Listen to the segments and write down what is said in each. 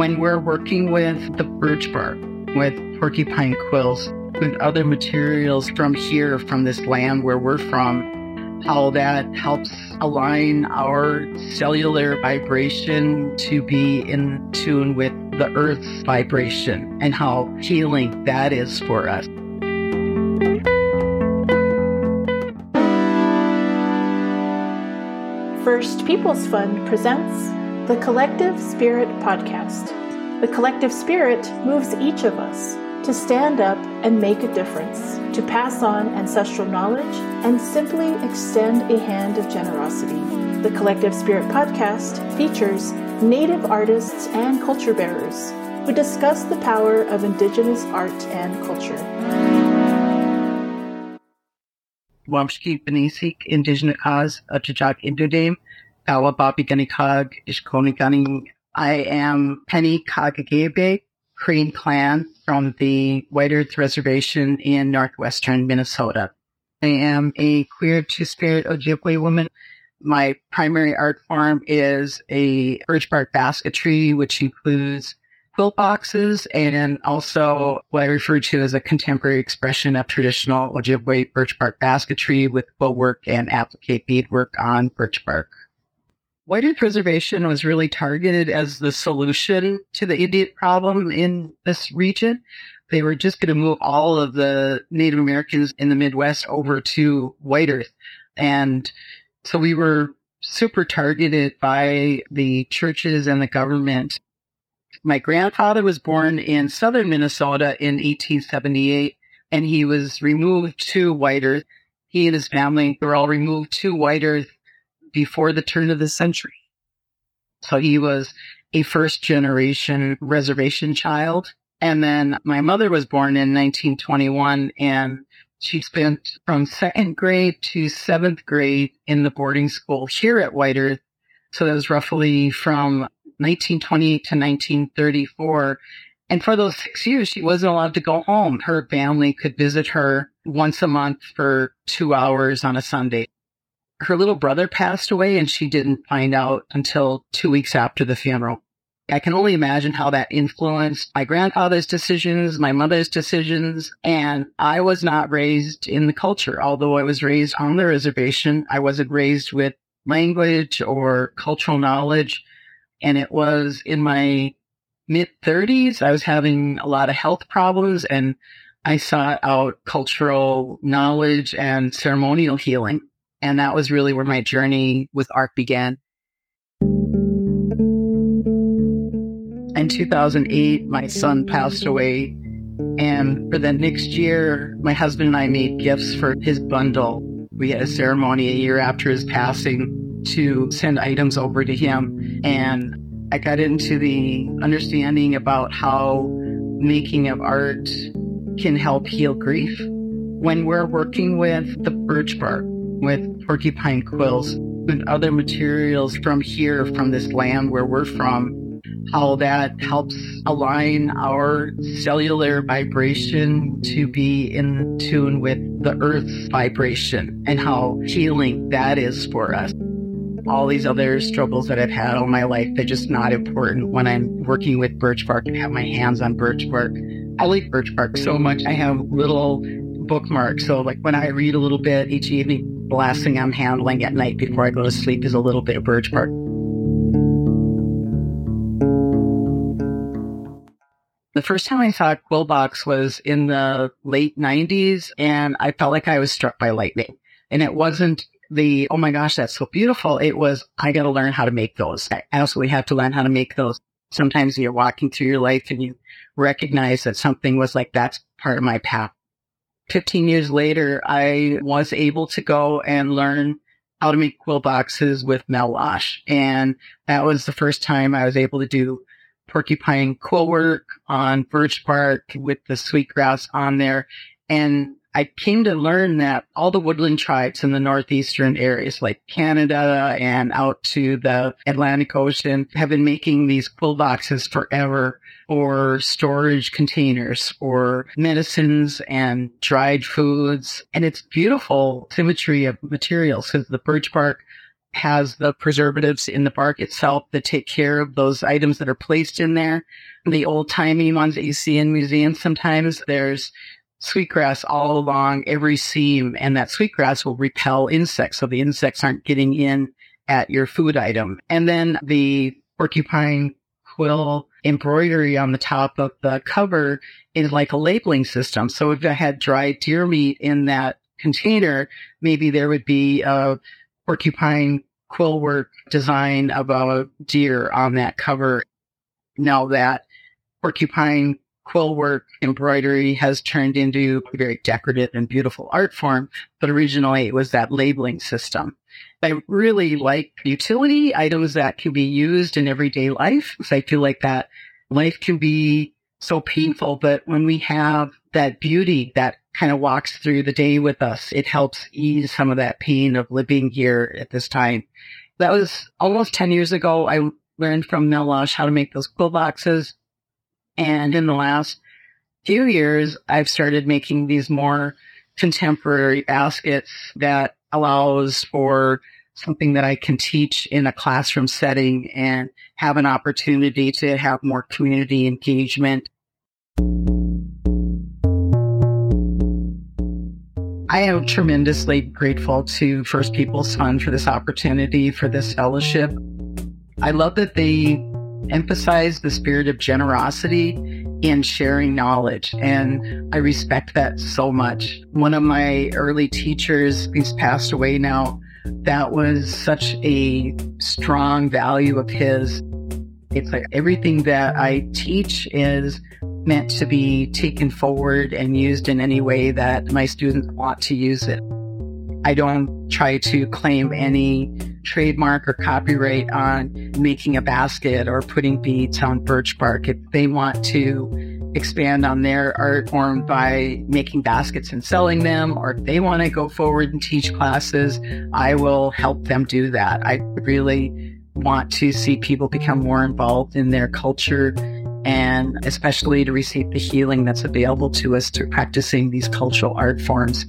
when we're working with the birch bark, with porcupine quills, with other materials from here, from this land where we're from, how that helps align our cellular vibration to be in tune with the earth's vibration and how healing that is for us. First Peoples Fund presents the Collective Spirit Podcast. The collective spirit moves each of us to stand up and make a difference, to pass on ancestral knowledge, and simply extend a hand of generosity. The Collective Spirit Podcast features Native artists and culture bearers who discuss the power of Indigenous art and culture. Wamshki Benisik, Indigenous Cause, Indudame, Kawabapi Ganikag, Ishkoniganing. I am Penny Kagigebi, Crane Clan from the White Earth Reservation in northwestern Minnesota. I am a queer two-spirit Ojibwe woman. My primary art form is a birch bark basketry, which includes quill boxes and also what I refer to as a contemporary expression of traditional Ojibwe birch bark basketry with quill work and applique beadwork on birch bark. White Earth Reservation was really targeted as the solution to the Indian problem in this region. They were just going to move all of the Native Americans in the Midwest over to White Earth. And so we were super targeted by the churches and the government. My grandfather was born in southern Minnesota in 1878 and he was removed to White Earth. He and his family were all removed to White Earth before the turn of the century. So he was a first generation reservation child. And then my mother was born in 1921 and she spent from second grade to seventh grade in the boarding school here at White Earth. So that was roughly from 1928 to 1934. And for those six years, she wasn't allowed to go home. Her family could visit her once a month for two hours on a Sunday her little brother passed away and she didn't find out until two weeks after the funeral. I can only imagine how that influenced my grandfather's decisions, my mother's decisions, and I was not raised in the culture. Although I was raised on the reservation, I wasn't raised with language or cultural knowledge. And it was in my mid 30s, I was having a lot of health problems and I sought out cultural knowledge and ceremonial healing. And that was really where my journey with art began. In 2008, my son passed away. And for the next year, my husband and I made gifts for his bundle. We had a ceremony a year after his passing to send items over to him. And I got into the understanding about how making of art can help heal grief. When we're working with the birch bark, with porcupine quills and other materials from here, from this land where we're from, how that helps align our cellular vibration to be in tune with the earth's vibration and how healing that is for us. All these other struggles that I've had all my life, they're just not important when I'm working with birch bark and have my hands on birch bark. I like birch bark so much. I have little bookmarks. So like when I read a little bit each evening, the last thing I'm handling at night before I go to sleep is a little bit of birch bark. The first time I saw a quill box was in the late 90s, and I felt like I was struck by lightning. And it wasn't the, oh my gosh, that's so beautiful. It was, I got to learn how to make those. I absolutely have to learn how to make those. Sometimes you're walking through your life and you recognize that something was like, that's part of my path. 15 years later, I was able to go and learn how to make quill boxes with Mel Losh. And that was the first time I was able to do porcupine quill work on birch bark with the sweetgrass on there. And I came to learn that all the woodland tribes in the northeastern areas, like Canada and out to the Atlantic Ocean, have been making these quill boxes forever or storage containers or medicines and dried foods. And it's beautiful symmetry of materials because the birch bark has the preservatives in the bark itself that take care of those items that are placed in there. The old timey ones that you see in museums sometimes, there's sweetgrass all along every seam, and that sweetgrass will repel insects. So the insects aren't getting in at your food item. And then the porcupine quill embroidery on the top of the cover is like a labeling system. So if I had dried deer meat in that container, maybe there would be a porcupine quill work design of a deer on that cover. Now that porcupine quill work embroidery has turned into a very decorative and beautiful art form, but originally it was that labeling system. I really like utility items that can be used in everyday life. So I feel like that life can be so painful, but when we have that beauty that kind of walks through the day with us, it helps ease some of that pain of living here at this time. That was almost 10 years ago. I learned from Mel Losh how to make those quill boxes. And in the last few years, I've started making these more contemporary baskets that allows for something that I can teach in a classroom setting and have an opportunity to have more community engagement. I am tremendously grateful to First Peoples Fund for this opportunity, for this fellowship. I love that they emphasize the spirit of generosity in sharing knowledge. And I respect that so much. One of my early teachers, he's passed away now, that was such a strong value of his. It's like everything that I teach is meant to be taken forward and used in any way that my students want to use it. I don't try to claim any trademark or copyright on making a basket or putting beads on birch bark. If they want to expand on their art form by making baskets and selling them, or if they want to go forward and teach classes, I will help them do that. I really want to see people become more involved in their culture and especially to receive the healing that's available to us through practicing these cultural art forms.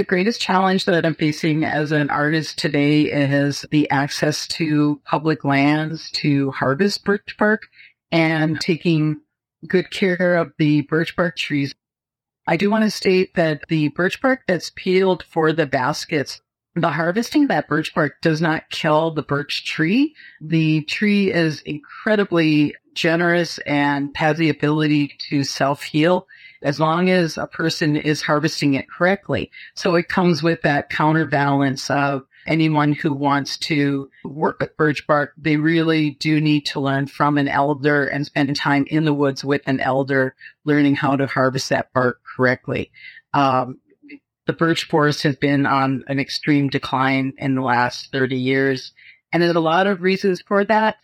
The greatest challenge that I'm facing as an artist today is the access to public lands to harvest birch bark and taking good care of the birch bark trees. I do want to state that the birch bark that's peeled for the baskets, the harvesting that birch bark does not kill the birch tree. The tree is incredibly generous and has the ability to self heal as long as a person is harvesting it correctly. So it comes with that counterbalance of anyone who wants to work with birch bark, they really do need to learn from an elder and spend time in the woods with an elder, learning how to harvest that bark correctly. Um, the birch forest has been on an extreme decline in the last 30 years. And there's a lot of reasons for that.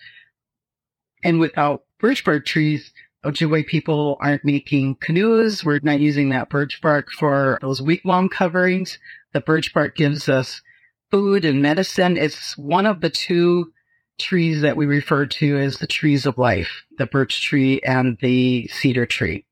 And without birch bark trees, Ojibwe people aren't making canoes. We're not using that birch bark for those wigwam coverings. The birch bark gives us food and medicine. It's one of the two trees that we refer to as the trees of life, the birch tree and the cedar tree.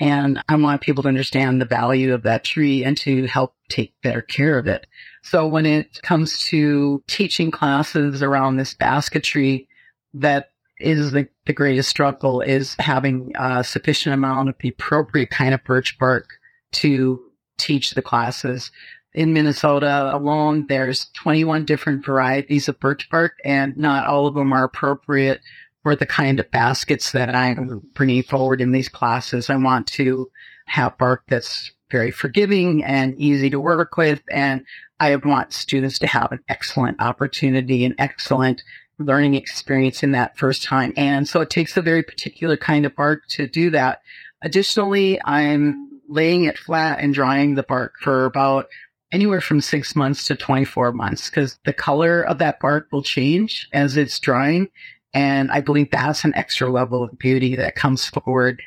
And I want people to understand the value of that tree and to help take better care of it. So when it comes to teaching classes around this basketry, that is the, the greatest struggle is having a sufficient amount of the appropriate kind of birch bark to teach the classes. In Minnesota alone, there's 21 different varieties of birch bark and not all of them are appropriate for the kind of baskets that I'm bringing forward in these classes. I want to have bark that's very forgiving and easy to work with. And I want students to have an excellent opportunity, an excellent learning experience in that first time. And so it takes a very particular kind of bark to do that. Additionally, I'm laying it flat and drying the bark for about anywhere from six months to 24 months because the color of that bark will change as it's drying. And I believe that's an extra level of beauty that comes forward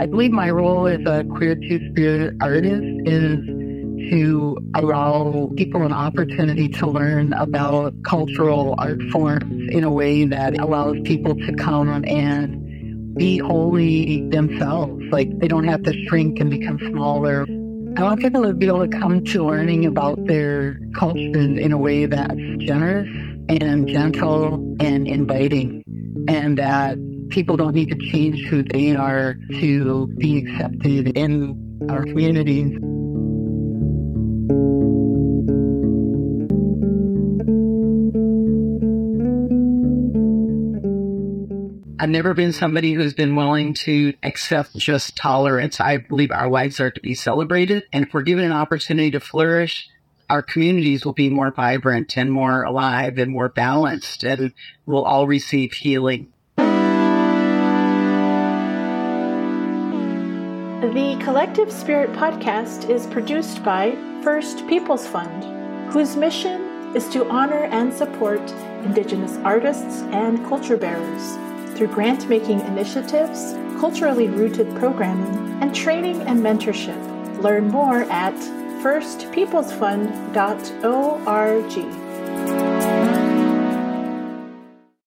I believe my role as a queer two-spirit artist is to allow people an opportunity to learn about cultural art forms in a way that allows people to come on and be wholly themselves. Like they don't have to shrink and become smaller. I want people to be able to come to learning about their culture in a way that's generous and gentle and inviting, and that people don't need to change who they are to be accepted in our communities. I've never been somebody who's been willing to accept just tolerance. I believe our lives are to be celebrated. And if we're given an opportunity to flourish, our communities will be more vibrant and more alive and more balanced, and we'll all receive healing. The Collective Spirit podcast is produced by First Peoples Fund, whose mission is to honor and support Indigenous artists and culture bearers through grant making initiatives, culturally rooted programming, and training and mentorship. Learn more at firstpeoplesfund.org.